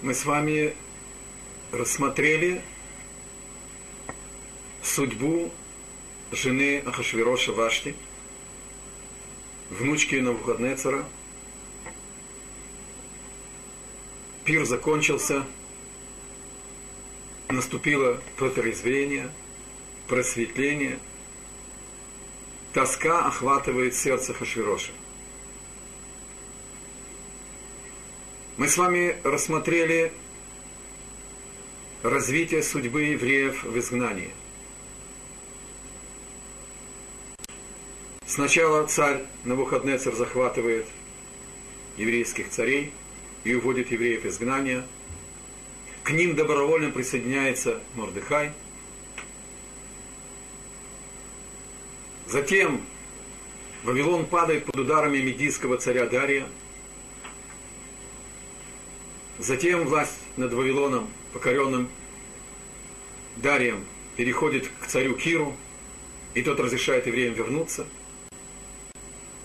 мы с вами рассмотрели судьбу жены Ахашвироша Вашти, внучки Навуходнецера. Пир закончился, наступило протрезвение, просветление, тоска охватывает сердце Хашвироша. Мы с вами рассмотрели развитие судьбы евреев в изгнании. Сначала царь Навуходнецер захватывает еврейских царей и уводит евреев в изгнание. К ним добровольно присоединяется Мордыхай. Затем Вавилон падает под ударами медийского царя Дария. Затем власть над Вавилоном, покоренным Дарием, переходит к царю Киру, и тот разрешает евреям вернуться –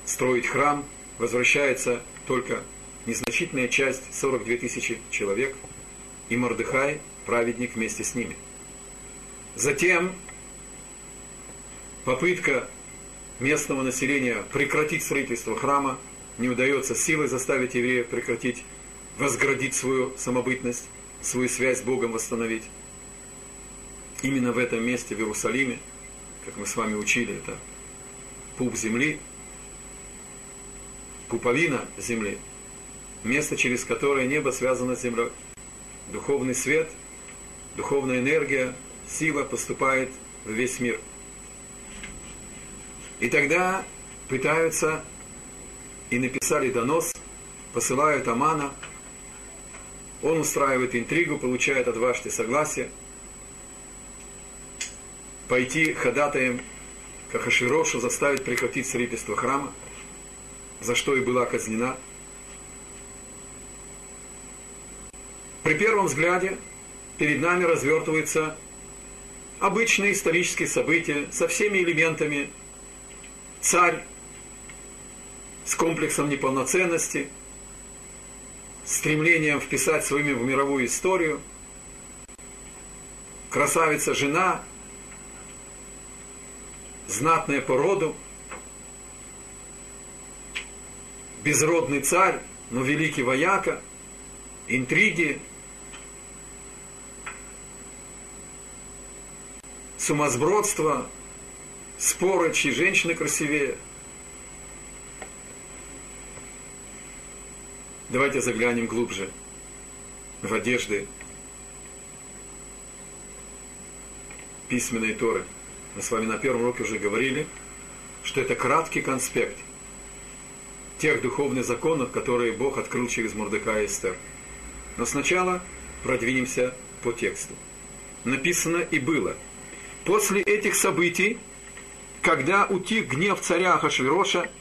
строить храм, возвращается только незначительная часть, 42 тысячи человек, и Мордыхай, праведник вместе с ними. Затем попытка местного населения прекратить строительство храма, не удается силой заставить евреев прекратить, возградить свою самобытность, свою связь с Богом восстановить. Именно в этом месте, в Иерусалиме, как мы с вами учили, это пуп земли, пуповина земли, место, через которое небо связано с землей. Духовный свет, духовная энергия, сила поступает в весь мир. И тогда пытаются и написали донос, посылают Амана, он устраивает интригу, получает от Вашти согласие, пойти ходатаем к Ахашвирошу, заставить прекратить строительство храма – за что и была казнена. При первом взгляде перед нами развертываются обычные исторические события со всеми элементами. Царь с комплексом неполноценности, стремлением вписать свое имя в мировую историю, красавица жена, знатная по роду, безродный царь, но великий вояка, интриги, сумасбродство, споры, чьи женщины красивее. Давайте заглянем глубже в одежды письменной Торы. Мы с вами на первом уроке уже говорили, что это краткий конспект – тех духовных законов, которые Бог открыл через Мордыка и Эстер. Но сначала продвинемся по тексту. Написано и было. После этих событий, когда утих гнев царя Ахашвироша,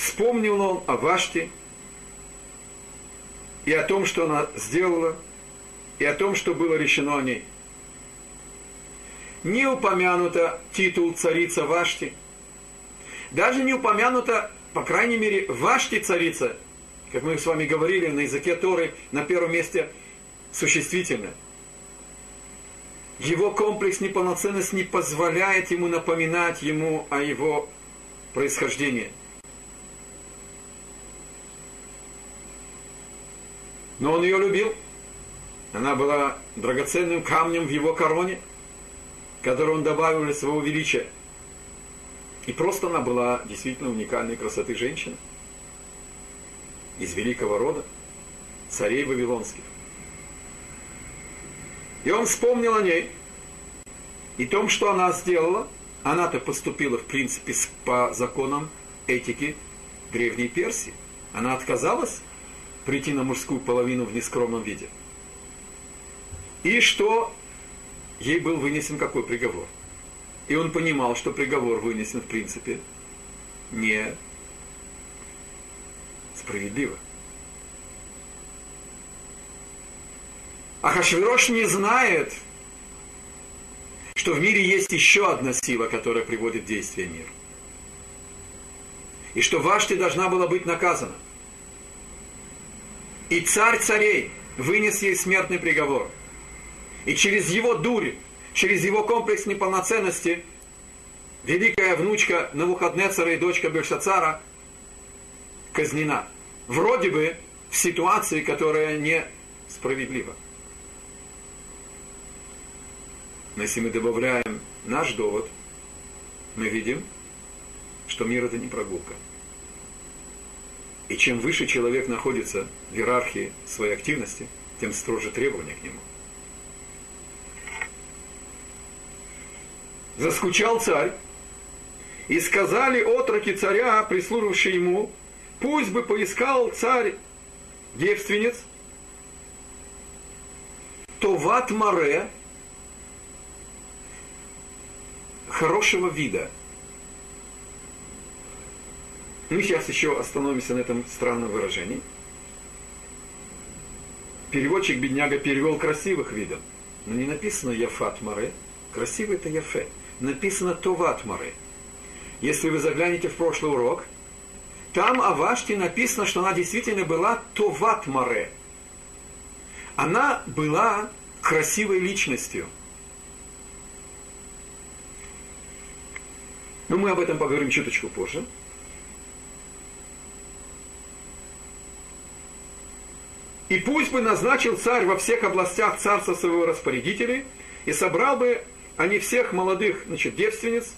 вспомнил он о Ваште и о том, что она сделала, и о том, что было решено о ней. Не упомянуто титул царица Вашти – даже не упомянута, по крайней мере, Вашти царица, как мы с вами говорили на языке Торы, на первом месте существительное. Его комплекс неполноценности не позволяет ему напоминать ему о его происхождении. Но он ее любил. Она была драгоценным камнем в его короне, который он добавил для своего величия – и просто она была действительно уникальной красоты женщина. Из великого рода, царей Вавилонских. И он вспомнил о ней. И том, что она сделала, она-то поступила, в принципе, по законам этики Древней Персии. Она отказалась прийти на мужскую половину в нескромном виде. И что ей был вынесен какой приговор – и он понимал, что приговор вынесен в принципе не справедливо. А Хашвирош не знает, что в мире есть еще одна сила, которая приводит в действие мир. И что Вашти должна была быть наказана. И царь царей вынес ей смертный приговор. И через его дурь, через его комплекс неполноценности, великая внучка Навуходнецара и дочка Бельшацара казнена. Вроде бы в ситуации, которая не справедлива. Но если мы добавляем наш довод, мы видим, что мир это не прогулка. И чем выше человек находится в иерархии своей активности, тем строже требования к нему. Заскучал царь, и сказали отроки царя, прислужившие ему, пусть бы поискал царь девственниц, то ват море хорошего вида. Мы сейчас еще остановимся на этом странном выражении. Переводчик бедняга перевел красивых видов. Но не написано Яфат Маре. Красивый это Яфе. Написано Товат Маре. Если вы заглянете в прошлый урок, там о Ваште написано, что она действительно была Товат Маре. Она была красивой личностью. Но мы об этом поговорим чуточку позже. И пусть бы назначил царь во всех областях царства своего распорядителей, и собрал бы они всех молодых значит, девственниц,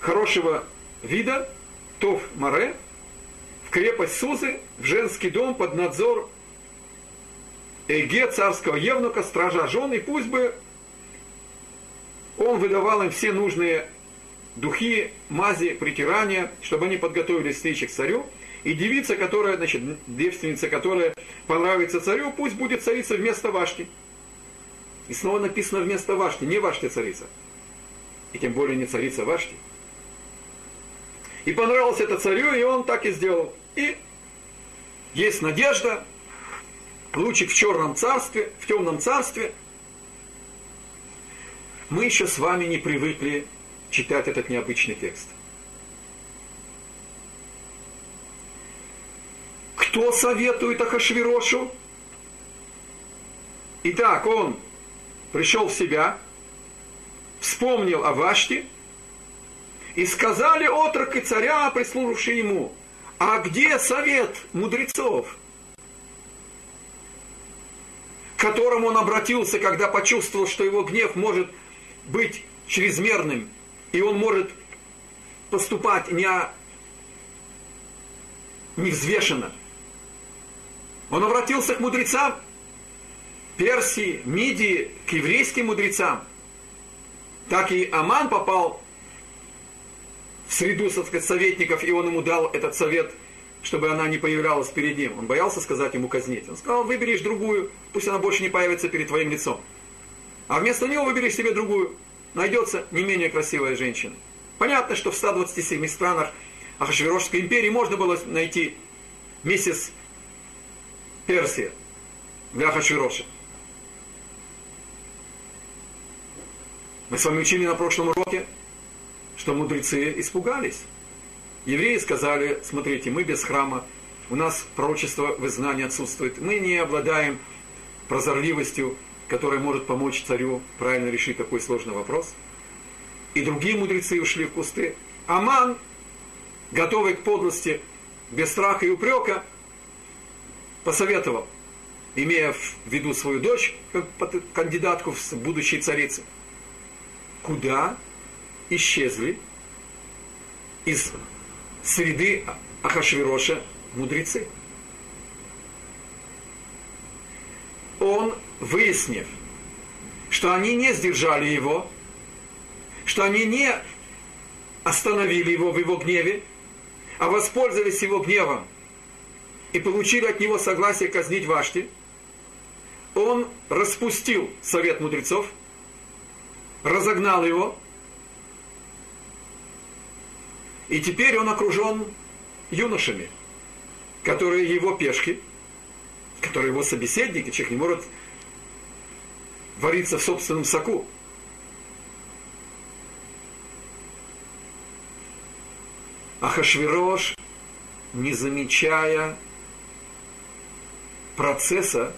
хорошего вида, Тов Маре, в крепость Сузы, в женский дом под надзор Эге, царского евнука, стража жен, и пусть бы он выдавал им все нужные духи, мази, притирания, чтобы они подготовились встречи к царю. И девица, которая, значит, девственница, которая понравится царю, пусть будет царица вместо Вашти. И снова написано вместо Вашти, не Вашти царица. И тем более не царица Вашти. И понравилось это царю, и он так и сделал. И есть надежда, лучик в черном царстве, в темном царстве. Мы еще с вами не привыкли читать этот необычный текст. Кто советует Ахашвирошу? Итак, он пришел в себя, вспомнил о Ваште, и сказали отрок и царя, прислужившие ему, а где совет мудрецов? К которому он обратился, когда почувствовал, что его гнев может быть чрезмерным, и он может поступать не, не взвешенно. Он обратился к мудрецам Персии, Мидии, к еврейским мудрецам. Так и Аман попал в среду сказать, советников, и он ему дал этот совет, чтобы она не появлялась перед ним. Он боялся сказать ему казнить. Он сказал, выберешь другую, пусть она больше не появится перед твоим лицом. А вместо нее выберешь себе другую. Найдется не менее красивая женщина. Понятно, что в 127 странах Ахашвирошской империи можно было найти миссис Персия для Ахашвироша. Мы с вами учили на прошлом уроке, что мудрецы испугались. Евреи сказали, смотрите, мы без храма, у нас пророчество в изгнании отсутствует, мы не обладаем прозорливостью, которая может помочь царю правильно решить такой сложный вопрос. И другие мудрецы ушли в кусты. Аман, готовый к подлости, без страха и упрека, посоветовал, имея в виду свою дочь, как кандидатку в будущей царицы, куда исчезли из среды Ахашвироша мудрецы. Он, выяснив, что они не сдержали его, что они не остановили его в его гневе, а воспользовались его гневом и получили от него согласие казнить Вашти, он распустил совет мудрецов, разогнал его – И теперь он окружен юношами, которые его пешки, которые его собеседники, человек не может вариться в собственном соку. Ахашвирош, не замечая процесса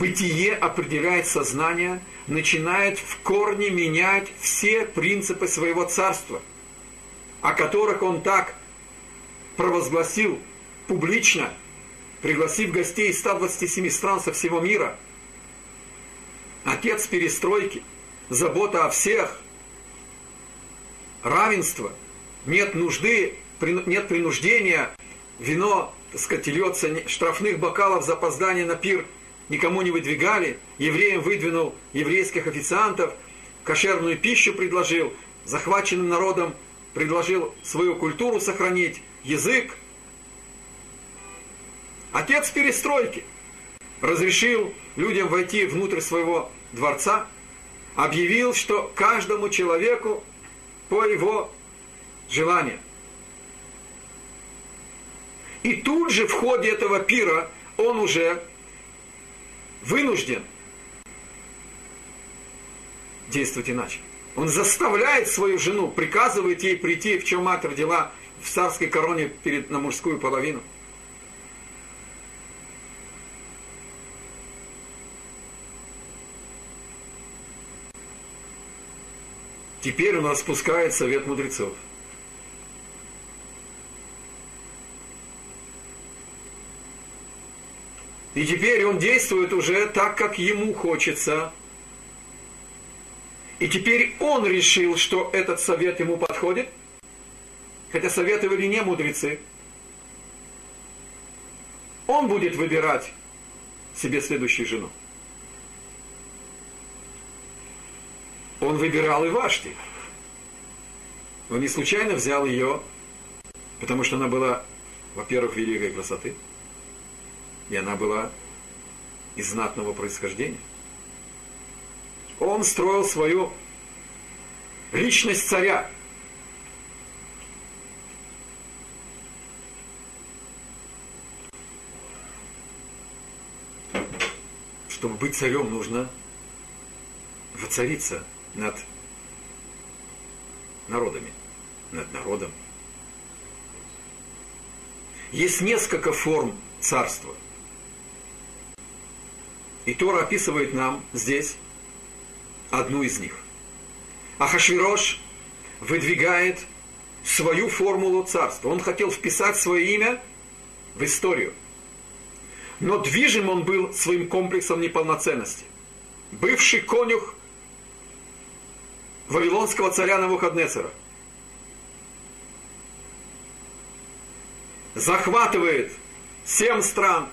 бытие определяет сознание, начинает в корне менять все принципы своего царства, о которых он так провозгласил публично, пригласив гостей из 127 стран со всего мира. Отец перестройки, забота о всех, равенство, нет нужды, нет принуждения, вино, так сказать, льется, штрафных бокалов за опоздание на пир. Никому не выдвигали, евреям выдвинул еврейских официантов, кошерную пищу предложил, захваченным народом предложил свою культуру сохранить, язык. Отец перестройки разрешил людям войти внутрь своего дворца, объявил, что каждому человеку по его желанию. И тут же в ходе этого пира он уже вынужден действовать иначе. Он заставляет свою жену, приказывает ей прийти, в чем мать родила в царской короне перед, на мужскую половину. Теперь он распускает совет мудрецов. И теперь он действует уже так, как ему хочется. И теперь он решил, что этот совет ему подходит, хотя советовали не мудрецы. Он будет выбирать себе следующую жену. Он выбирал и Вашти. Он не случайно взял ее, потому что она была, во-первых, великой красоты – и она была из знатного происхождения. Он строил свою личность царя. Чтобы быть царем, нужно воцариться над народами, над народом. Есть несколько форм царства – и Тора описывает нам здесь одну из них. Ахашвирош выдвигает свою формулу царства. Он хотел вписать свое имя в историю. Но движим он был своим комплексом неполноценности. Бывший конюх вавилонского царя Навуходнецера захватывает семь стран,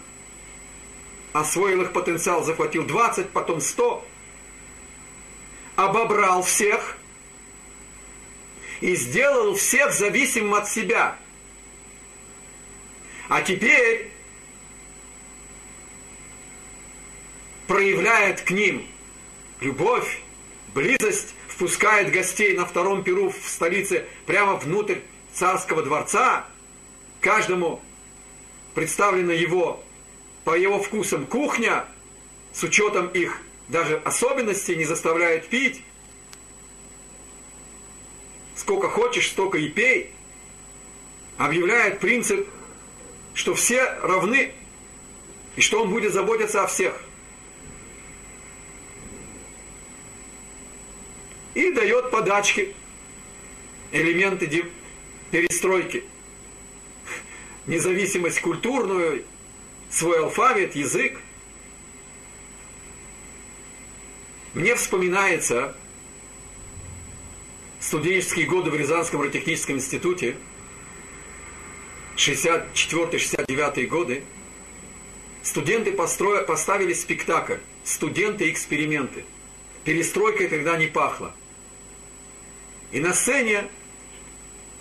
освоил их потенциал, захватил 20, потом 100, обобрал всех и сделал всех зависимым от себя. А теперь проявляет к ним любовь, близость, впускает гостей на втором перу в столице прямо внутрь царского дворца. Каждому представлена его по его вкусам кухня, с учетом их даже особенностей, не заставляет пить. Сколько хочешь, столько и пей. Объявляет принцип, что все равны, и что он будет заботиться о всех. И дает подачки, элементы перестройки. Независимость культурную, свой алфавит, язык. Мне вспоминается студенческие годы в Рязанском радиотехническом институте, 64-69 годы, студенты построили, поставили спектакль «Студенты-эксперименты». Перестройкой тогда не пахло. И на сцене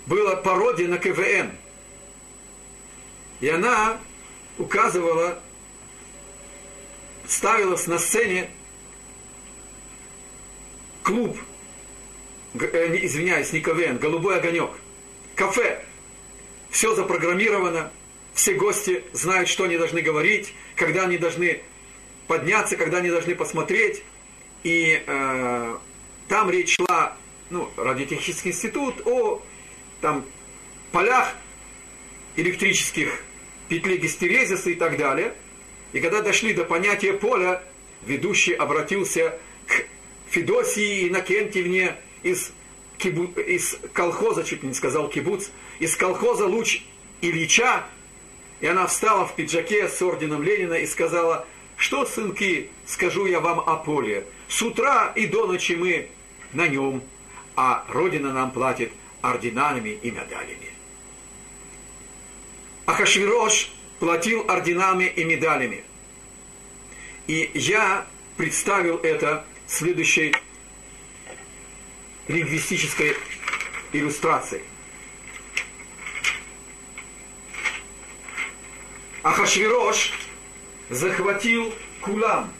была пародия на КВН. И она указывала, ставилась на сцене клуб, э, извиняюсь, не КВН, голубой огонек, кафе. Все запрограммировано, все гости знают, что они должны говорить, когда они должны подняться, когда они должны посмотреть. И э, там речь шла, ну, радиотехнический институт, о там полях электрических петли гистерезиса и так далее. И когда дошли до понятия поля, ведущий обратился к Федосии Иннокентьевне из, кибу, из колхоза, чуть не сказал кибуц, из колхоза Луч Ильича, и она встала в пиджаке с орденом Ленина и сказала, что, сынки, скажу я вам о поле. С утра и до ночи мы на нем, а Родина нам платит орденами и медалями. Ахашвирош платил орденами и медалями. И я представил это следующей лингвистической иллюстрацией. Ахашвирош захватил Кулам.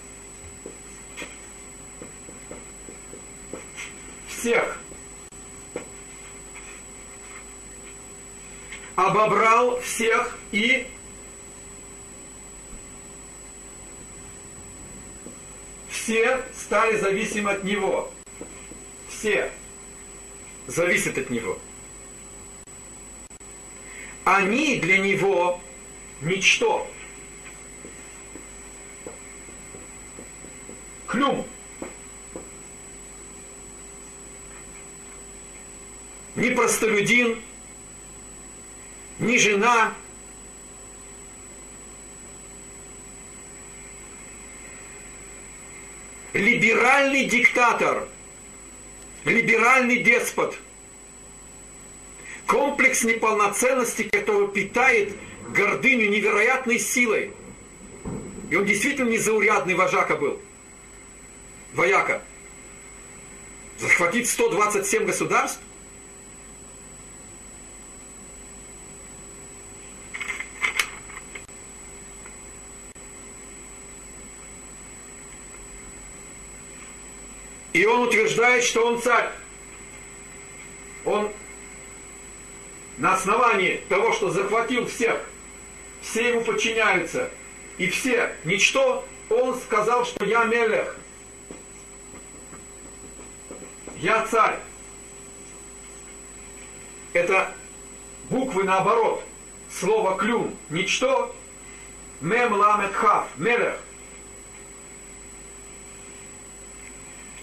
Всех. Обобрал всех и все стали зависимы от него. Все зависят от него. Они для него ничто. Клюм. Ни простолюдин, ни жена, либеральный диктатор, либеральный деспот, комплекс неполноценности, который питает гордыню невероятной силой. И он действительно незаурядный вожака был. Вояка. Захватить 127 государств? И он утверждает, что он царь. Он на основании того, что захватил всех, все ему подчиняются, и все ничто, он сказал, что я Мелех, я царь. Это буквы наоборот. Слово клюм. Ничто. Мем ламет хав. Мелех.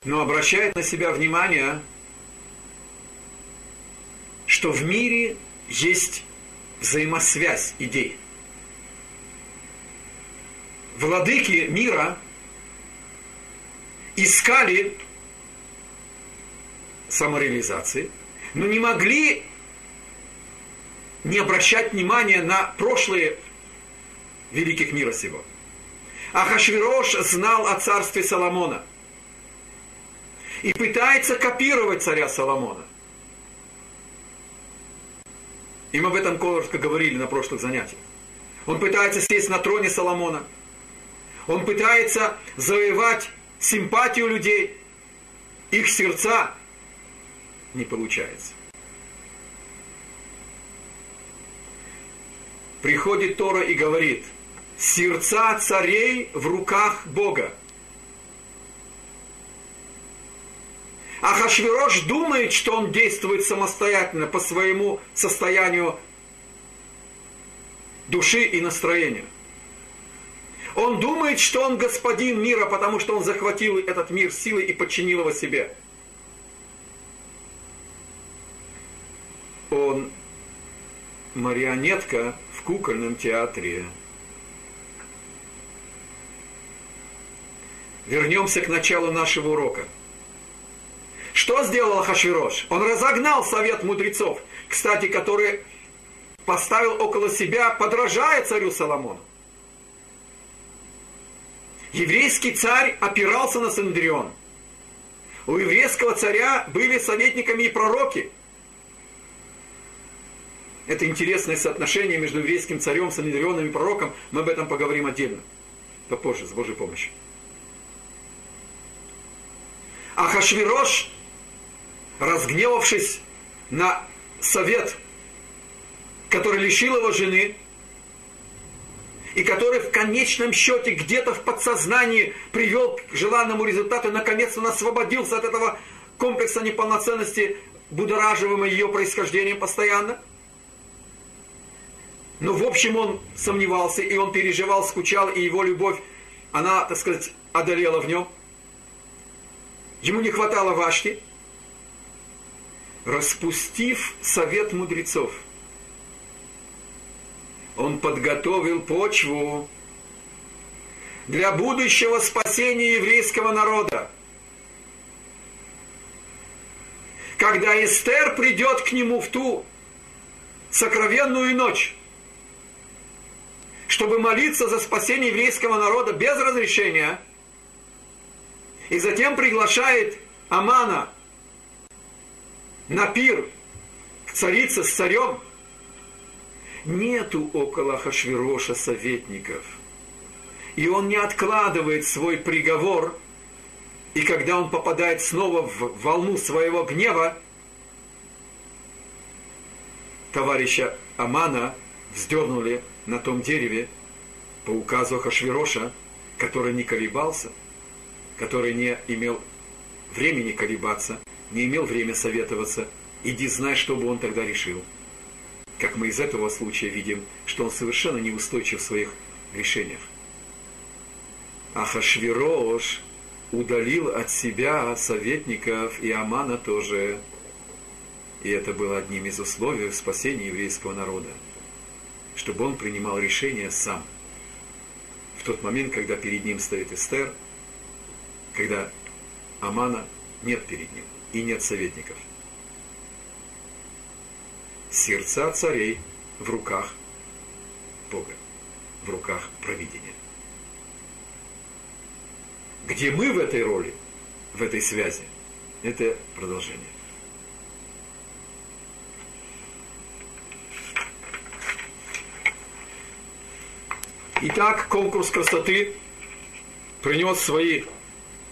Но обращает на себя внимание, что в мире есть взаимосвязь идей владыки мира искали самореализации, но не могли не обращать внимания на прошлые великих мира сего. Ахашвирош знал о царстве Соломона и пытается копировать царя Соломона. И мы об этом коротко говорили на прошлых занятиях. Он пытается сесть на троне Соломона – он пытается завоевать симпатию людей, их сердца. Не получается. Приходит Тора и говорит, сердца царей в руках Бога. Ахашвирош думает, что он действует самостоятельно по своему состоянию души и настроения – он думает, что он господин мира, потому что он захватил этот мир силой и подчинил его себе. Он марионетка в кукольном театре. Вернемся к началу нашего урока. Что сделал Хашвирош? Он разогнал совет мудрецов, кстати, который поставил около себя, подражая царю Соломону. Еврейский царь опирался на Сандрион. У еврейского царя были советниками и пророки. Это интересное соотношение между еврейским царем, Санедрионом и пророком. Мы об этом поговорим отдельно. Попозже, с Божьей помощью. А Хашвирош, разгневавшись на совет, который лишил его жены, и который в конечном счете где-то в подсознании привел к желанному результату, наконец он освободился от этого комплекса неполноценности, будораживаемого ее происхождением постоянно. Но в общем он сомневался, и он переживал, скучал, и его любовь, она, так сказать, одолела в нем. Ему не хватало Вашти. Распустив совет мудрецов, он подготовил почву для будущего спасения еврейского народа. Когда Эстер придет к нему в ту сокровенную ночь, чтобы молиться за спасение еврейского народа без разрешения, и затем приглашает Амана на пир к царице с царем, нету около Хашвироша советников – и он не откладывает свой приговор, и когда он попадает снова в волну своего гнева, товарища Амана вздернули на том дереве по указу Хашвироша, который не колебался, который не имел времени колебаться, не имел времени советоваться, иди знай, что бы он тогда решил. Как мы из этого случая видим, что он совершенно неустойчив в своих решениях. Ахашвирош удалил от себя советников и Амана тоже. И это было одним из условий спасения еврейского народа, чтобы он принимал решение сам. В тот момент, когда перед ним стоит Эстер, когда Амана нет перед ним и нет советников. Сердца царей в руках Бога, в руках провидения. Где мы в этой роли, в этой связи, это продолжение. Итак, конкурс красоты принес свои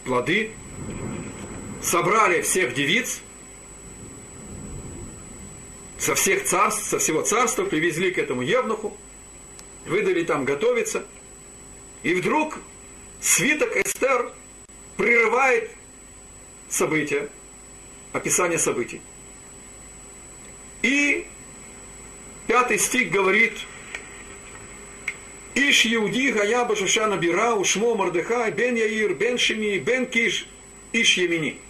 плоды, собрали всех девиц, со всех царств, со всего царства привезли к этому Евнуху, выдали там готовиться, и вдруг свиток Эстер прерывает события, описание событий. И пятый стих говорит, Иш Иуди Гаяба Шушана Бира, Ушмо Мордыхай, Бен Яир, Бен Шими, Бен Киш, Иш Емини.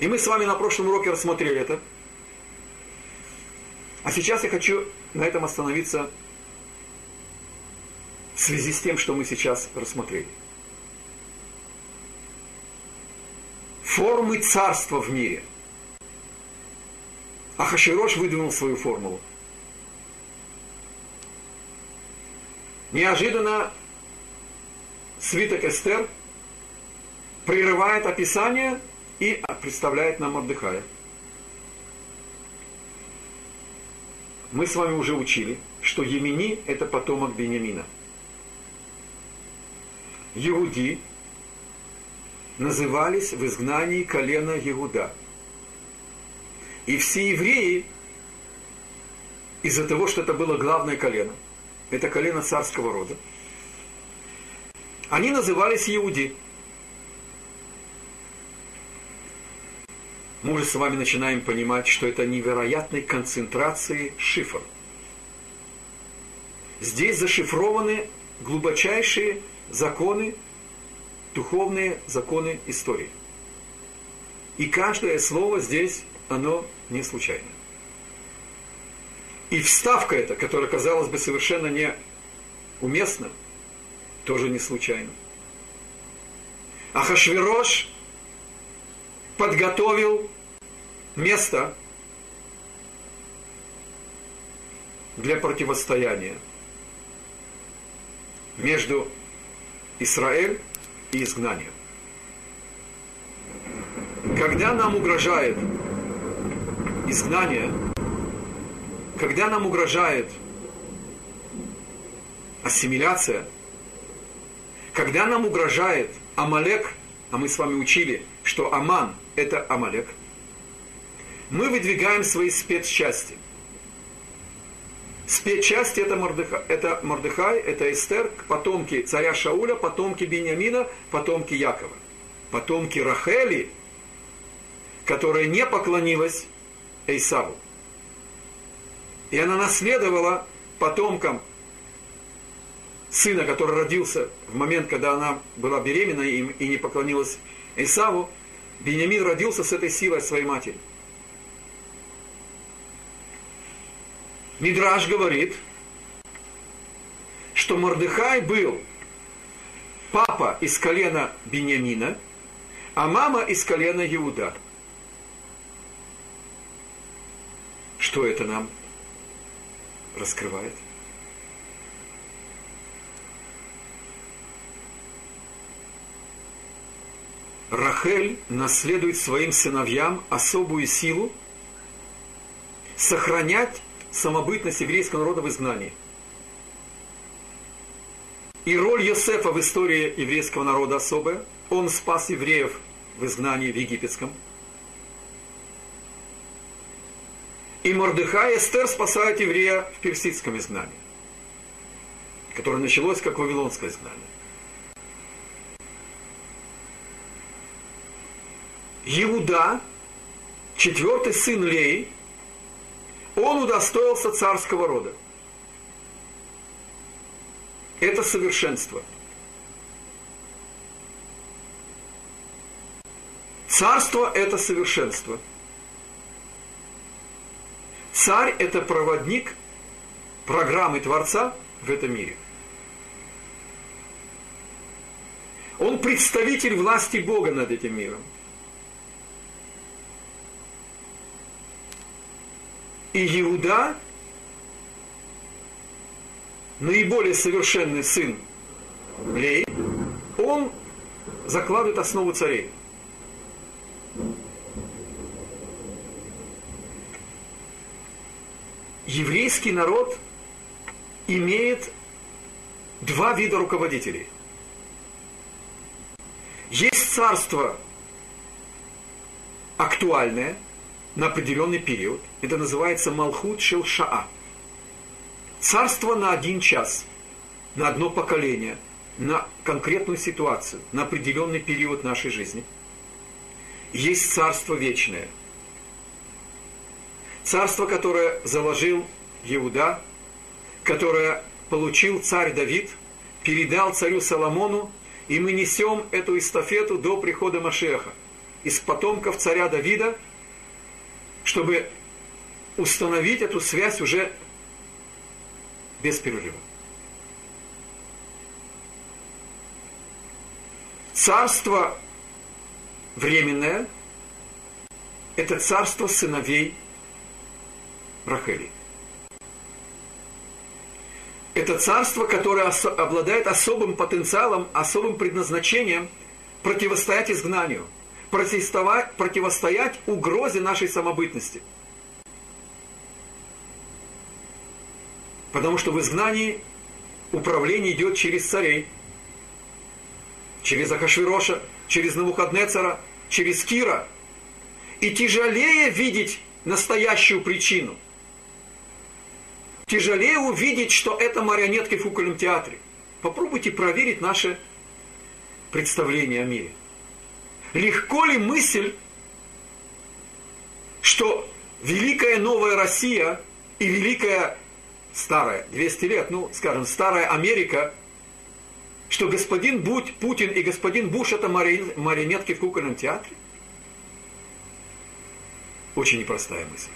И мы с вами на прошлом уроке рассмотрели это. А сейчас я хочу на этом остановиться в связи с тем, что мы сейчас рассмотрели. Формы царства в мире. А Хаширош выдвинул свою формулу. Неожиданно свиток Эстер прерывает описание и представляет нам Мордыхая. Мы с вами уже учили, что Емени – это потомок Бениамина – Иуди назывались в изгнании колена Иуда. И все евреи, из-за того, что это было главное колено, это колено царского рода, они назывались Иуди. Мы уже с вами начинаем понимать, что это невероятной концентрации шифр. Здесь зашифрованы глубочайшие законы, духовные законы истории. И каждое слово здесь, оно не случайно. И вставка эта, которая казалось бы совершенно не тоже не случайно. Ахашвирош подготовил место для противостояния между Израиль и изгнание. Когда нам угрожает изгнание, когда нам угрожает ассимиляция, когда нам угрожает Амалек, а мы с вами учили, что Аман – это Амалек, мы выдвигаем свои спецчасти – Спецчасти это Мордыхай, это Мордыхай, это Эстер, потомки царя Шауля, потомки Бениамина, потомки Якова, потомки Рахели, которая не поклонилась Эйсаву. И она наследовала потомком сына, который родился в момент, когда она была беременна и не поклонилась Исаву, Бениамин родился с этой силой своей матери. Мидраж говорит, что Мордыхай был папа из колена Бениамина, а мама из колена Иуда. Что это нам раскрывает? Рахель наследует своим сыновьям особую силу сохранять самобытность еврейского народа в изгнании. И роль Йосефа в истории еврейского народа особая. Он спас евреев в изгнании в египетском. И Мордыхай Эстер спасает еврея в персидском изгнании, которое началось как вавилонское изгнание. Иуда, четвертый сын Леи, он удостоился царского рода. Это совершенство. Царство – это совершенство. Царь – это проводник программы Творца в этом мире. Он представитель власти Бога над этим миром. И Иуда, наиболее совершенный сын Лей, он закладывает основу царей. Еврейский народ имеет два вида руководителей. Есть царство актуальное – на определенный период. Это называется Малхут Шелшаа. Царство на один час, на одно поколение, на конкретную ситуацию, на определенный период нашей жизни. Есть царство вечное. Царство, которое заложил Иуда, которое получил царь Давид, передал царю Соломону, и мы несем эту эстафету до прихода Машеха. Из потомков царя Давида – чтобы установить эту связь уже без перерыва. Царство временное – это царство сыновей Рахели. Это царство, которое обладает особым потенциалом, особым предназначением противостоять изгнанию – противостоять, угрозе нашей самобытности. Потому что в изгнании управление идет через царей, через Ахашвироша, через Навуходнецара, через Кира. И тяжелее видеть настоящую причину. Тяжелее увидеть, что это марионетки в кукольном театре. Попробуйте проверить наше представление о мире легко ли мысль, что великая новая Россия и великая старая, 200 лет, ну, скажем, старая Америка, что господин Будь, Путин и господин Буш это марионетки в кукольном театре? Очень непростая мысль.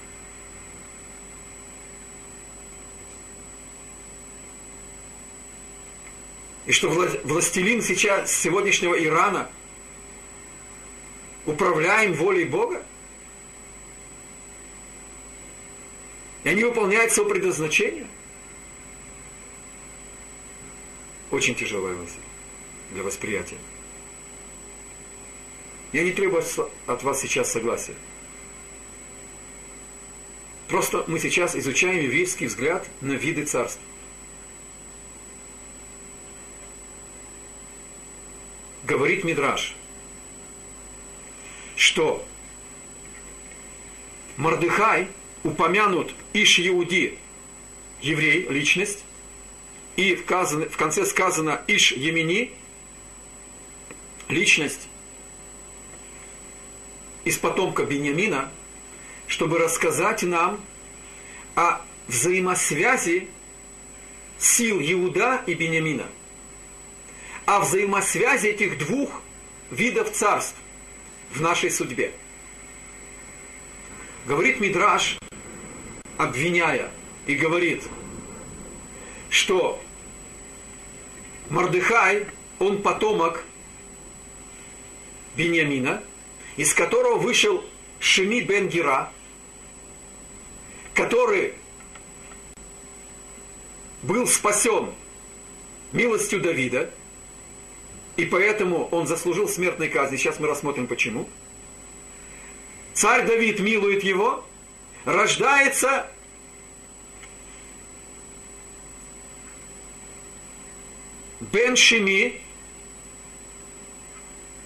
И что властелин сейчас сегодняшнего Ирана – управляем волей Бога? И они выполняют свое предназначение? Очень тяжелая мысль для восприятия. Я не требую от вас сейчас согласия. Просто мы сейчас изучаем еврейский взгляд на виды царств. Говорит Мидраш – что Мордыхай упомянут Иш Иуди, еврей, личность, и в, конце сказано Иш Емини, личность из потомка Бениамина, чтобы рассказать нам о взаимосвязи сил Иуда и Бениамина, о взаимосвязи этих двух видов царств в нашей судьбе. Говорит Мидраш, обвиняя, и говорит, что Мордыхай, он потомок Бениамина, из которого вышел Шими бен Гера, который был спасен милостью Давида, и поэтому он заслужил смертной казни. Сейчас мы рассмотрим почему. Царь Давид милует его, рождается Бен Шими,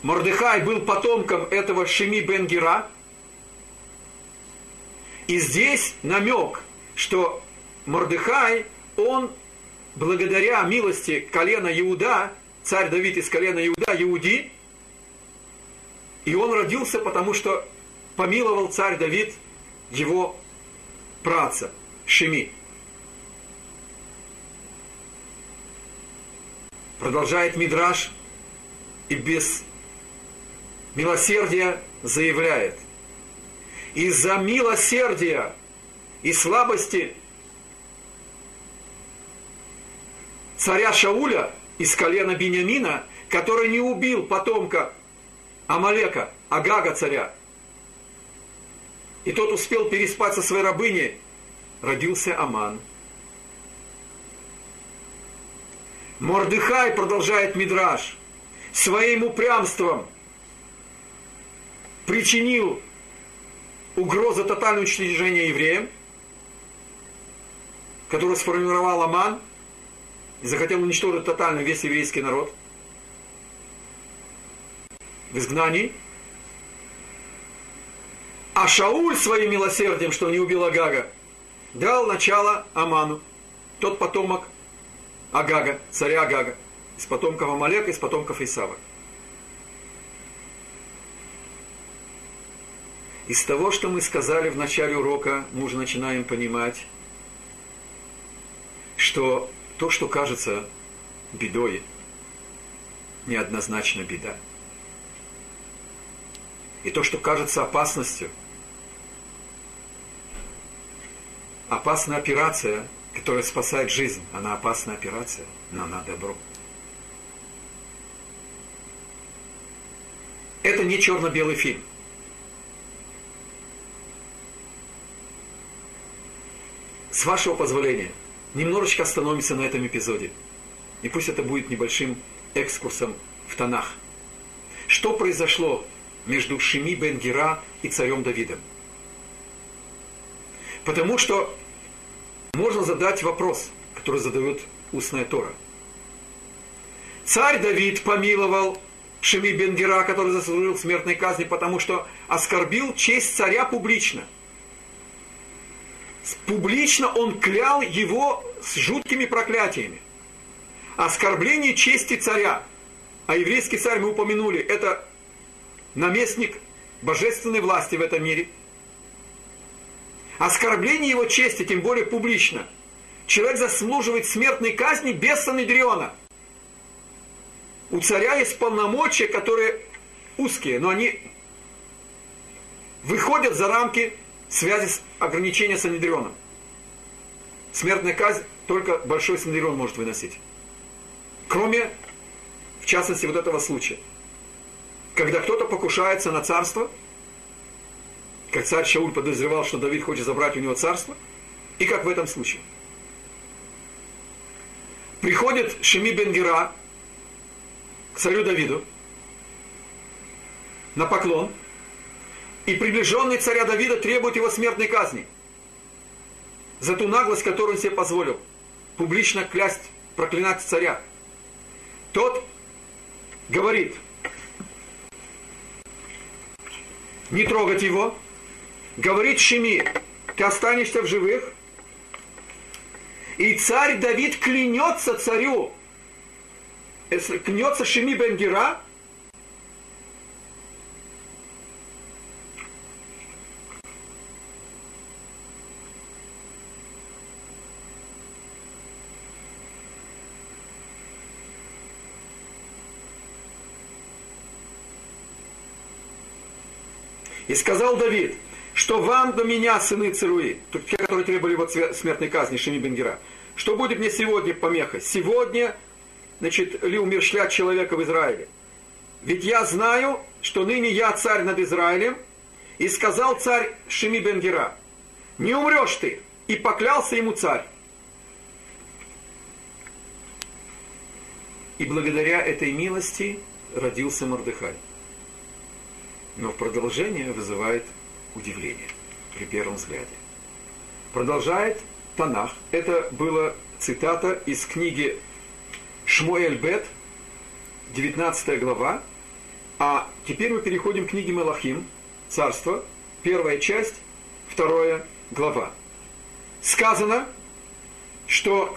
Мордыхай был потомком этого Шими Бен Гера. И здесь намек, что Мордыхай, он благодаря милости колена Иуда, царь Давид из колена Иуда, Иуди, и он родился, потому что помиловал царь Давид его праца Шими. Продолжает Мидраш и без милосердия заявляет. Из-за милосердия и слабости царя Шауля из колена Бениамина, который не убил потомка Амалека, Агага царя, и тот успел переспать со своей рабыней, родился Аман. Мордыхай, продолжает Мидраш, своим упрямством причинил угрозу тотального уничтожения евреям, который сформировал Аман захотел уничтожить тотально весь еврейский народ в изгнании. А Шауль своим милосердием, что не убил Агага, дал начало Аману, тот потомок Агага, царя Агага, из потомков Амалека, из потомков Исава. Из того, что мы сказали в начале урока, мы уже начинаем понимать, что то, что кажется бедой, неоднозначно беда. И то, что кажется опасностью, опасная операция, которая спасает жизнь, она опасная операция, но она добро. Это не черно-белый фильм. С вашего позволения, немножечко остановимся на этом эпизоде. И пусть это будет небольшим экскурсом в тонах. Что произошло между Шими бен Гера и царем Давидом? Потому что можно задать вопрос, который задает устная Тора. Царь Давид помиловал Шими бен Гера, который заслужил смертной казни, потому что оскорбил честь царя публично – публично он клял его с жуткими проклятиями. Оскорбление чести царя. А еврейский царь мы упомянули, это наместник божественной власти в этом мире. Оскорбление его чести, тем более публично. Человек заслуживает смертной казни без Санедриона. У царя есть полномочия, которые узкие, но они выходят за рамки связи с ограничения с Санедрионом. Смертная казнь только большой Санедрион может выносить. Кроме, в частности, вот этого случая. Когда кто-то покушается на царство, как царь Шауль подозревал, что Давид хочет забрать у него царство, и как в этом случае. Приходит Шеми Бенгера к царю Давиду на поклон – и приближенный царя Давида требует его смертной казни за ту наглость, которую он себе позволил. Публично клясть, проклинать царя. Тот говорит, не трогать его, говорит Шеми, ты останешься в живых. И царь Давид клянется царю, клянется Шеми Бенгера, И сказал Давид, что вам до меня, сыны Церуи, те, которые требовали вот смертной казни Шими Бенгера, что будет мне сегодня помеха? Сегодня, значит, ли умершлять человека в Израиле? Ведь я знаю, что ныне я царь над Израилем, и сказал царь Шими Бенгера, не умрешь ты, и поклялся ему царь. И благодаря этой милости родился Мордыхай. Но продолжение вызывает удивление при первом взгляде. Продолжает Танах. Это была цитата из книги Шмуэль Бет, 19 глава. А теперь мы переходим к книге Мелахим, Царство, первая часть, вторая глава. Сказано, что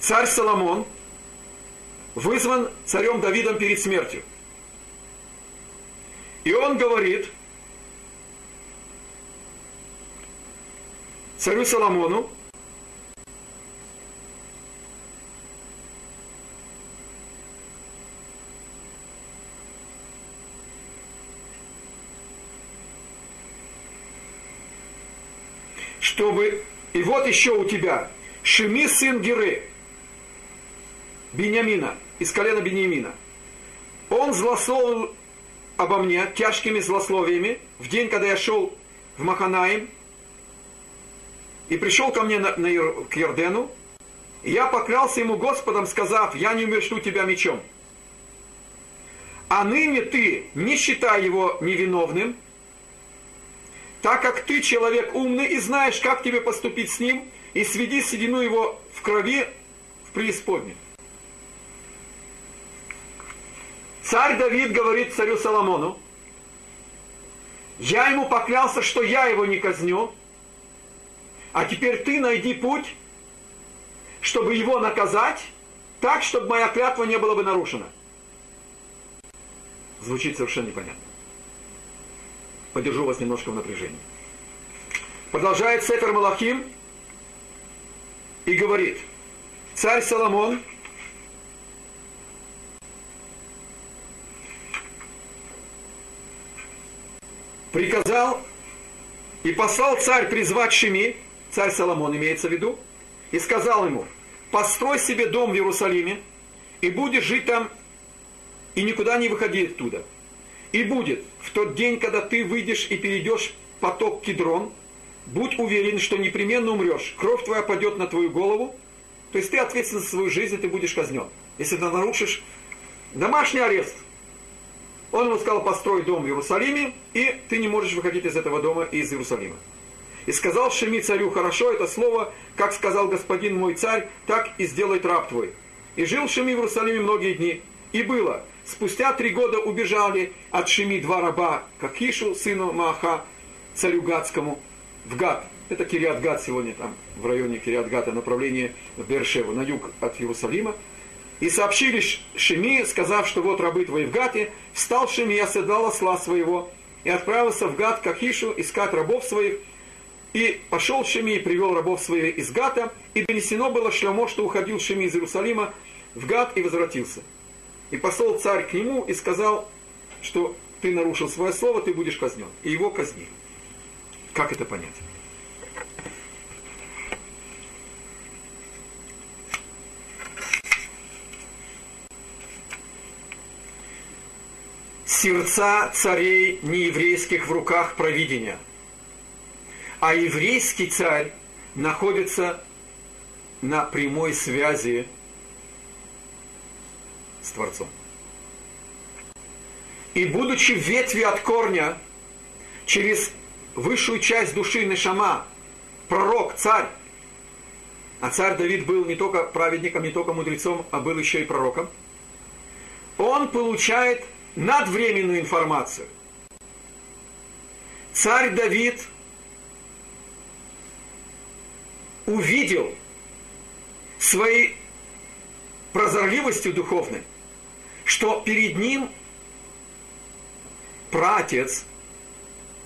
царь Соломон вызван царем Давидом перед смертью. И он говорит царю Соломону, чтобы... И вот еще у тебя Шими сын Геры, Бениамина, из колена Бениамина. Он злословил обо мне тяжкими злословиями в день, когда я шел в Маханаим и пришел ко мне на, на, к Ярдену, и я поклялся ему Господом, сказав, я не умершу тебя мечом. А ныне ты не считай его невиновным, так как ты человек умный и знаешь, как тебе поступить с ним, и сведи седину его в крови в преисподней. Царь Давид говорит царю Соломону, я ему поклялся, что я его не казню, а теперь ты найди путь, чтобы его наказать, так, чтобы моя клятва не была бы нарушена. Звучит совершенно непонятно подержу вас немножко в напряжении. Продолжает Сефер Малахим и говорит, царь Соломон приказал и послал царь призвать Шими, царь Соломон имеется в виду, и сказал ему, построй себе дом в Иерусалиме, и будешь жить там, и никуда не выходи оттуда – и будет в тот день, когда ты выйдешь и перейдешь поток Кедрон, будь уверен, что непременно умрешь. Кровь твоя падет на твою голову. То есть ты ответственен за свою жизнь, и ты будешь казнен. Если ты нарушишь домашний арест. Он ему сказал, построй дом в Иерусалиме, и ты не можешь выходить из этого дома и из Иерусалима. И сказал Шеми царю, хорошо, это слово, как сказал господин мой царь, так и сделает раб твой. И жил Шеми в Иерусалиме многие дни. И было, Спустя три года убежали от Шеми два раба Какишу, сыну Маха, царю Гадскому, в Гад. Это Кириат Гад сегодня там, в районе Кириат Гада, направление в Бершеву, на юг от Иерусалима. И сообщили Шеми, сказав, что вот рабы твои в Гате, встал Шеми, оседал осла своего, и отправился в Гад к Ахишу искать рабов своих. И пошел Шеми и привел рабов своих из Гата, и донесено было Шлемо, что уходил Шеми из Иерусалима в Гад и возвратился. И посол царь к нему и сказал, что ты нарушил свое слово, ты будешь казнен. И его казнили. Как это понять? Сердца царей нееврейских в руках провидения. А еврейский царь находится на прямой связи с Творцом. И будучи ветви от корня, через высшую часть души Нешама, пророк, царь, а царь Давид был не только праведником, не только мудрецом, а был еще и пророком, он получает надвременную информацию. Царь Давид увидел своей прозорливостью духовной – что перед ним пратец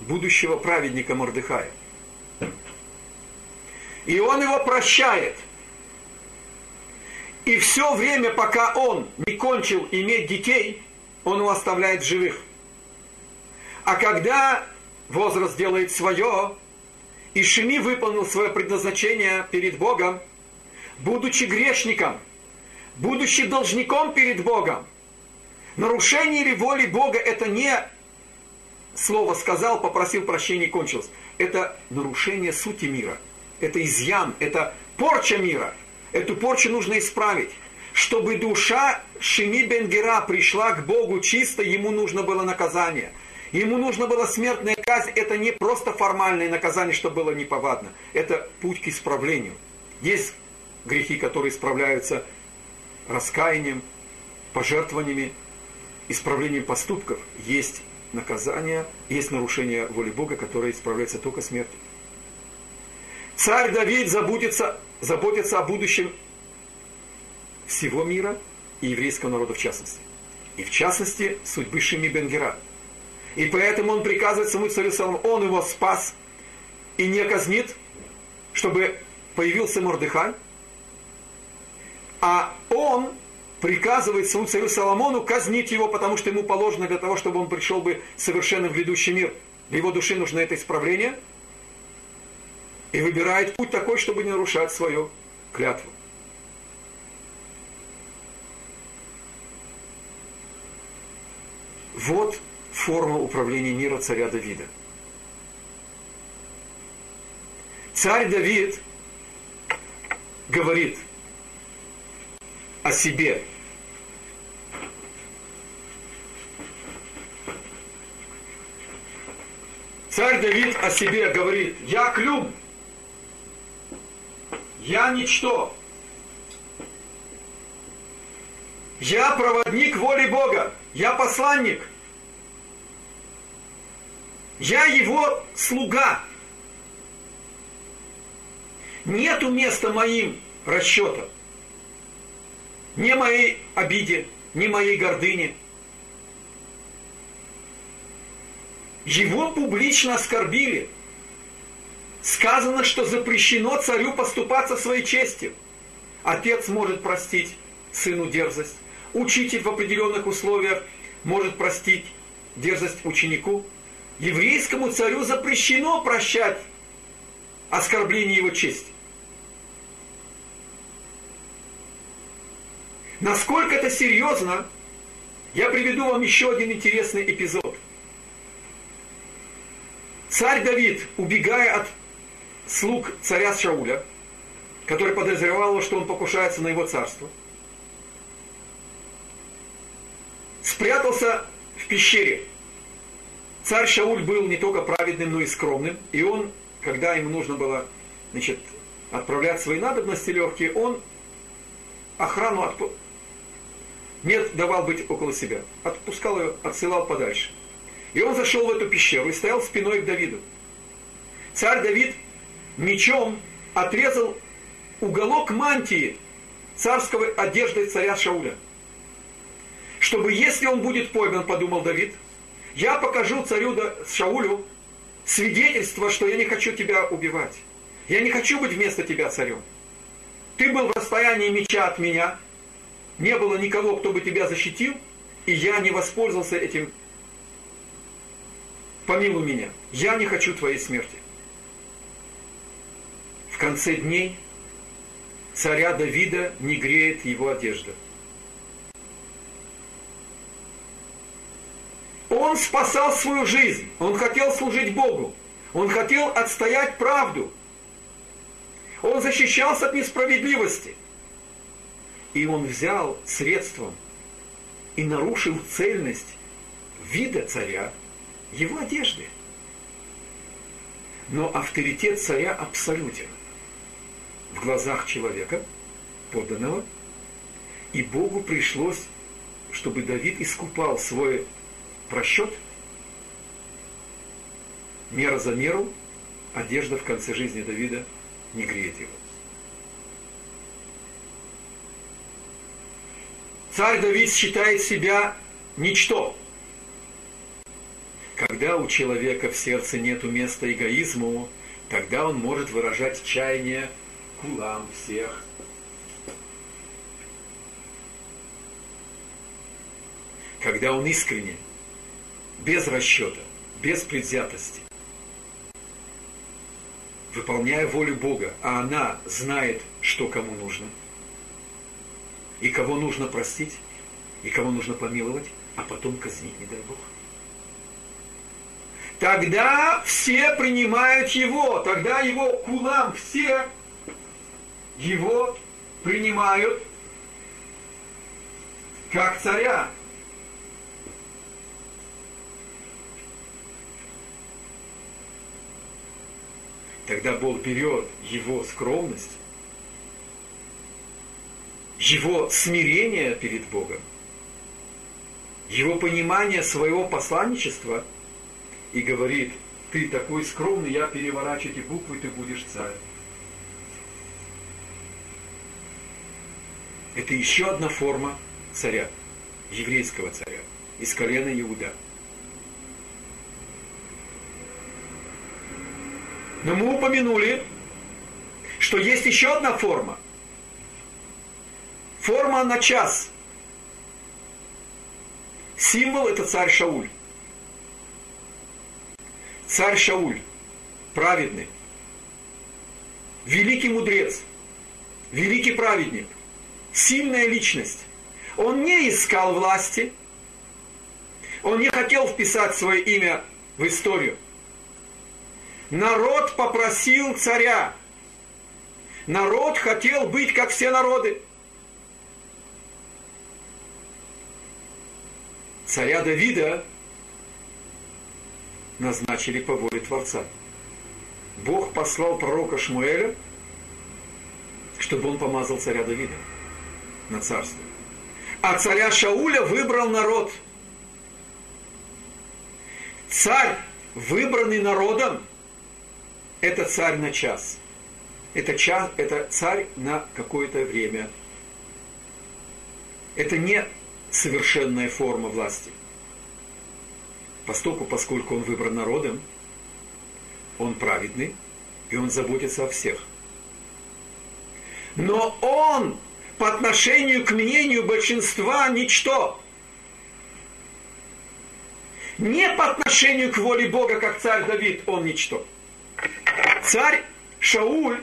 будущего праведника Мордыхая. И он его прощает. И все время, пока он не кончил иметь детей, он его оставляет в живых. А когда возраст делает свое, и Шими выполнил свое предназначение перед Богом, будучи грешником, будучи должником перед Богом, нарушение или воли Бога это не слово сказал, попросил прощения и кончилось. Это нарушение сути мира. Это изъян, это порча мира. Эту порчу нужно исправить. Чтобы душа Шими Бенгера пришла к Богу чисто, ему нужно было наказание. Ему нужно было смертная казнь. Это не просто формальное наказание, чтобы было неповадно. Это путь к исправлению. Есть грехи, которые исправляются раскаянием, пожертвованиями, исправлением поступков. Есть наказание, есть нарушение воли Бога, которое исправляется только смертью. Царь Давид заботится, заботится о будущем всего мира и еврейского народа в частности. И в частности судьбы Шими Бенгера. И поэтому он приказывает самому царю Соломону, он его спас и не казнит, чтобы появился Мордыхай. А он приказывает своему царю Соломону казнить его, потому что ему положено для того, чтобы он пришел бы совершенно в грядущий мир. Для его души нужно это исправление – и выбирает путь такой, чтобы не нарушать свою клятву. Вот форма управления мира царя Давида. Царь Давид говорит о себе. Царь Давид о себе говорит, я клюм, я ничто. Я проводник воли Бога. Я посланник. Я его слуга. Нету места моим расчетам. Не моей обиде, не моей гордыне. Его публично оскорбили – сказано, что запрещено царю поступаться своей честью. Отец может простить сыну дерзость. Учитель в определенных условиях может простить дерзость ученику. Еврейскому царю запрещено прощать оскорбление его чести. Насколько это серьезно, я приведу вам еще один интересный эпизод. Царь Давид, убегая от слуг царя Шауля, который подозревал, что он покушается на его царство, спрятался в пещере. Царь Шауль был не только праведным, но и скромным, и он, когда ему нужно было значит, отправлять свои надобности легкие, он охрану отп... нет давал быть около себя, отпускал ее, отсылал подальше. И он зашел в эту пещеру и стоял спиной к Давиду. Царь Давид мечом отрезал уголок мантии царской одежды царя Шауля. Чтобы если он будет пойман, подумал Давид, я покажу царю Шаулю свидетельство, что я не хочу тебя убивать. Я не хочу быть вместо тебя царем. Ты был в расстоянии меча от меня, не было никого, кто бы тебя защитил, и я не воспользовался этим. Помилуй меня, я не хочу твоей смерти конце дней царя Давида не греет его одежда. Он спасал свою жизнь, он хотел служить Богу, он хотел отстоять правду, он защищался от несправедливости. И он взял средством и нарушил цельность вида царя его одежды. Но авторитет царя абсолютен в глазах человека, подданного, и Богу пришлось, чтобы Давид искупал свой просчет, мера за меру, одежда в конце жизни Давида не греет его. Царь Давид считает себя ничто. Когда у человека в сердце нет места эгоизму, тогда он может выражать чаяние кулам всех. Когда он искренне – без расчета, без предвзятости, выполняя волю Бога, а она знает, что кому нужно, и кого нужно простить, и кого нужно помиловать, а потом казнить, не дай Бог. Тогда все принимают его, тогда его кулам все его принимают как царя. Тогда Бог берет его скромность, его смирение перед Богом, его понимание своего посланничества и говорит, ты такой скромный, я переворачиваю эти буквы, ты будешь царь. Это еще одна форма царя, еврейского царя, из колена Иуда. Но мы упомянули, что есть еще одна форма. Форма на час. Символ это царь Шауль. Царь Шауль, праведный, великий мудрец, великий праведник, сильная личность. Он не искал власти, он не хотел вписать свое имя в историю. Народ попросил царя. Народ хотел быть как все народы. Царя Давида назначили по воле Творца. Бог послал пророка Шмуэля, чтобы он помазал царя Давида на царство. А царя Шауля выбрал народ. Царь, выбранный народом, это царь на час. Это, час, это царь на какое-то время. Это не совершенная форма власти. Постоку, поскольку он выбран народом, он праведный, и он заботится о всех. Но он по отношению к мнению большинства ничто. Не по отношению к воле Бога, как царь Давид, он ничто. Царь Шауль,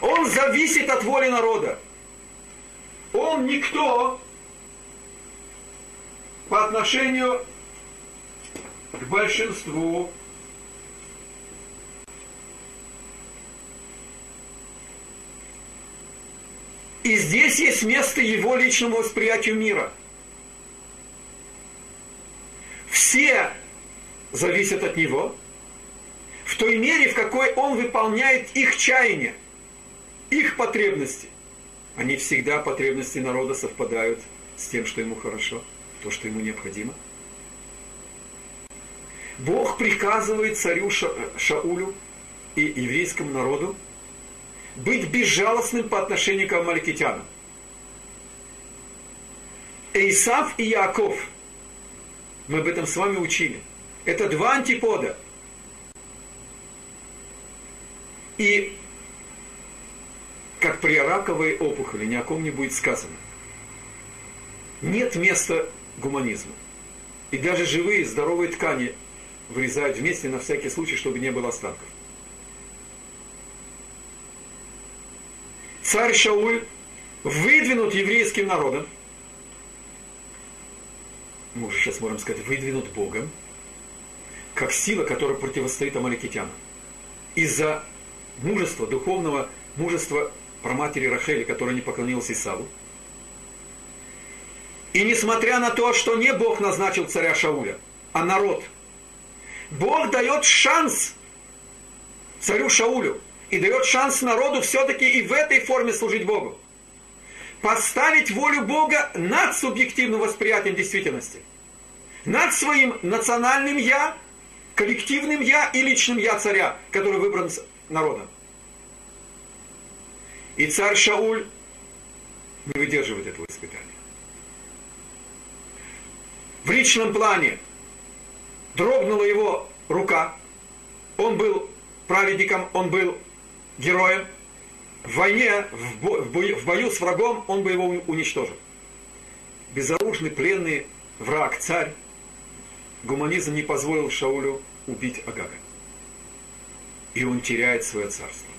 он зависит от воли народа. Он никто по отношению к большинству И здесь есть место его личному восприятию мира. Все зависят от него в той мере, в какой он выполняет их чаяния, их потребности. Они всегда, потребности народа, совпадают с тем, что ему хорошо – то, что ему необходимо. Бог приказывает царю Ша, Шаулю и еврейскому народу быть безжалостным по отношению к амаликитянам. Эйсав и Яков, мы об этом с вами учили, это два антипода. И как при раковой опухоли ни о ком не будет сказано. Нет места гуманизма. И даже живые, здоровые ткани вырезают вместе на всякий случай, чтобы не было останков. Царь Шауль выдвинут еврейским народом, мы уже сейчас можем сказать, выдвинут Богом, как сила, которая противостоит амаликитянам. Из-за мужества, духовного мужества проматери Рахели, которая не поклонилась Исаву, и несмотря на то, что не Бог назначил царя Шауля, а народ, Бог дает шанс царю Шаулю и дает шанс народу все-таки и в этой форме служить Богу. Поставить волю Бога над субъективным восприятием действительности. Над своим национальным «я», коллективным «я» и личным «я» царя, который выбран народом. И царь Шауль не выдерживает этого испытания в личном плане дрогнула его рука, он был праведником, он был героем, в войне, в бою, в бою с врагом, он бы его уничтожил. Безоружный, пленный враг, царь, гуманизм не позволил Шаулю убить Агага. И он теряет свое царство.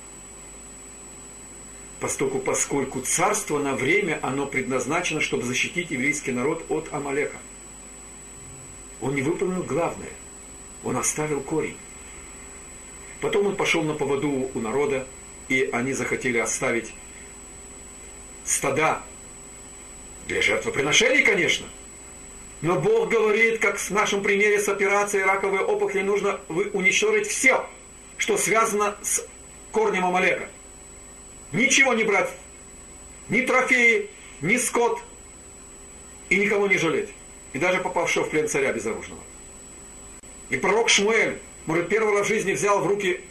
Поскольку, поскольку царство на время, оно предназначено, чтобы защитить еврейский народ от Амалека. Он не выполнил главное. Он оставил корень. Потом он пошел на поводу у народа, и они захотели оставить стада для жертвоприношений, конечно. Но Бог говорит, как в нашем примере с операцией раковой опухоли, нужно уничтожить все, что связано с корнем Амалека. Ничего не брать, ни трофеи, ни скот, и никого не жалеть. И даже попавшего в плен царя безоружного. И пророк Шмуэль, может, первый раз в жизни взял в руки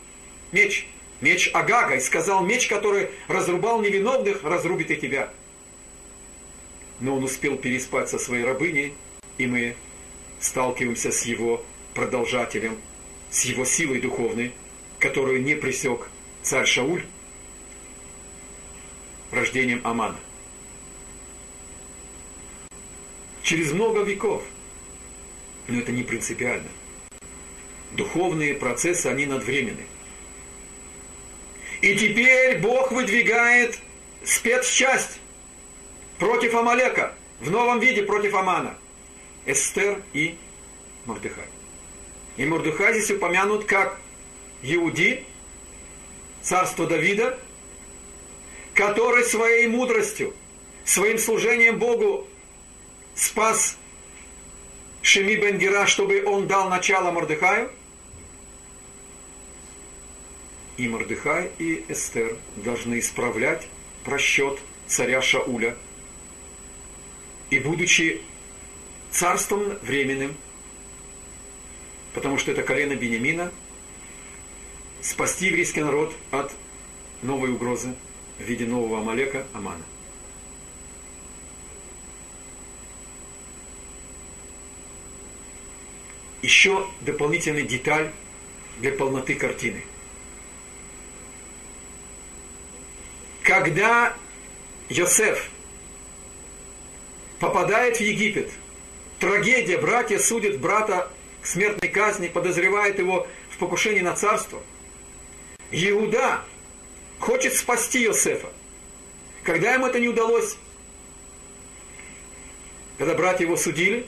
меч, меч Агага, и сказал, меч, который разрубал невиновных, разрубит и тебя. Но он успел переспать со своей рабыней, и мы сталкиваемся с его продолжателем, с его силой духовной, которую не пресек царь Шауль рождением Амана. Через много веков, но это не принципиально. Духовные процессы, они надвременны. И теперь Бог выдвигает спецчасть против Амалека, в новом виде против Амана – Эстер и Мордыхай. И Мордыхай здесь упомянут как Иуди, царство Давида, который своей мудростью, своим служением Богу спас Шеми Бенгера, чтобы он дал начало Мордыхаю. И Мордыхай и Эстер должны исправлять просчет царя Шауля. И будучи царством временным, потому что это колено Бениамина, спасти еврейский народ от новой угрозы в виде нового Амалека Амана. Еще дополнительная деталь для полноты картины. Когда Йосеф попадает в Египет – трагедия, братья судят брата к смертной казни, подозревает его в покушении на царство. Иуда хочет спасти Иосифа. Когда ему это не удалось, когда братья его судили,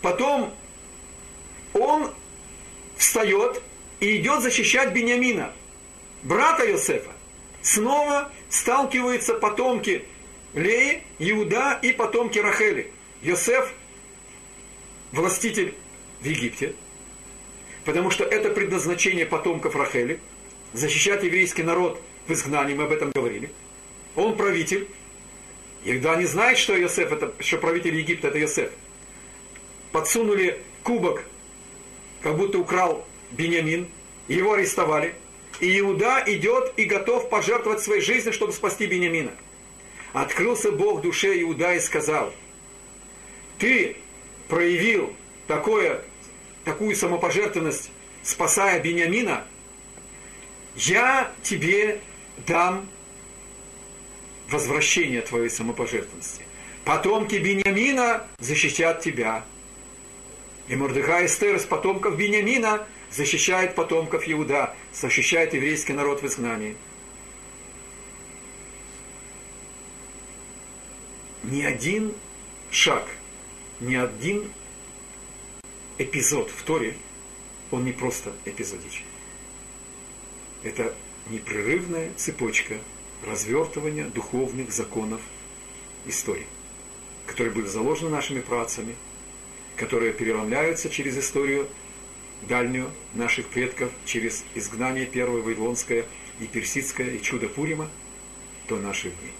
потом он встает и идет защищать Бениамина, брата Иосифа. Снова сталкиваются потомки Леи, Иуда и потомки Рахели. Йосеф властитель в Египте, потому что это предназначение потомков Рахели, защищать еврейский народ в изгнании, мы об этом говорили. Он правитель. И когда они знают, что Йосеф, это, что правитель Египта это Йосеф, подсунули кубок, как будто украл Бениамин, его арестовали, и Иуда идет и готов пожертвовать своей жизнью, чтобы спасти Бениамина. Открылся Бог душе Иуда и сказал, ты проявил такое, такую самопожертвенность, спасая Бениамина, я тебе дам возвращение твоей самопожертвенности. Потомки Бениамина защитят тебя. И Мордыхай Эстер из потомков Бениамина защищает потомков Иуда, защищает еврейский народ в изгнании. Ни один шаг – ни один эпизод в Торе, он не просто эпизодичный. Это непрерывная цепочка развертывания духовных законов истории, которые были заложены нашими працами, которые переломляются через историю дальнюю наших предков, через изгнание первое Вавилонское и Персидское и чудо Пурима до наших дней.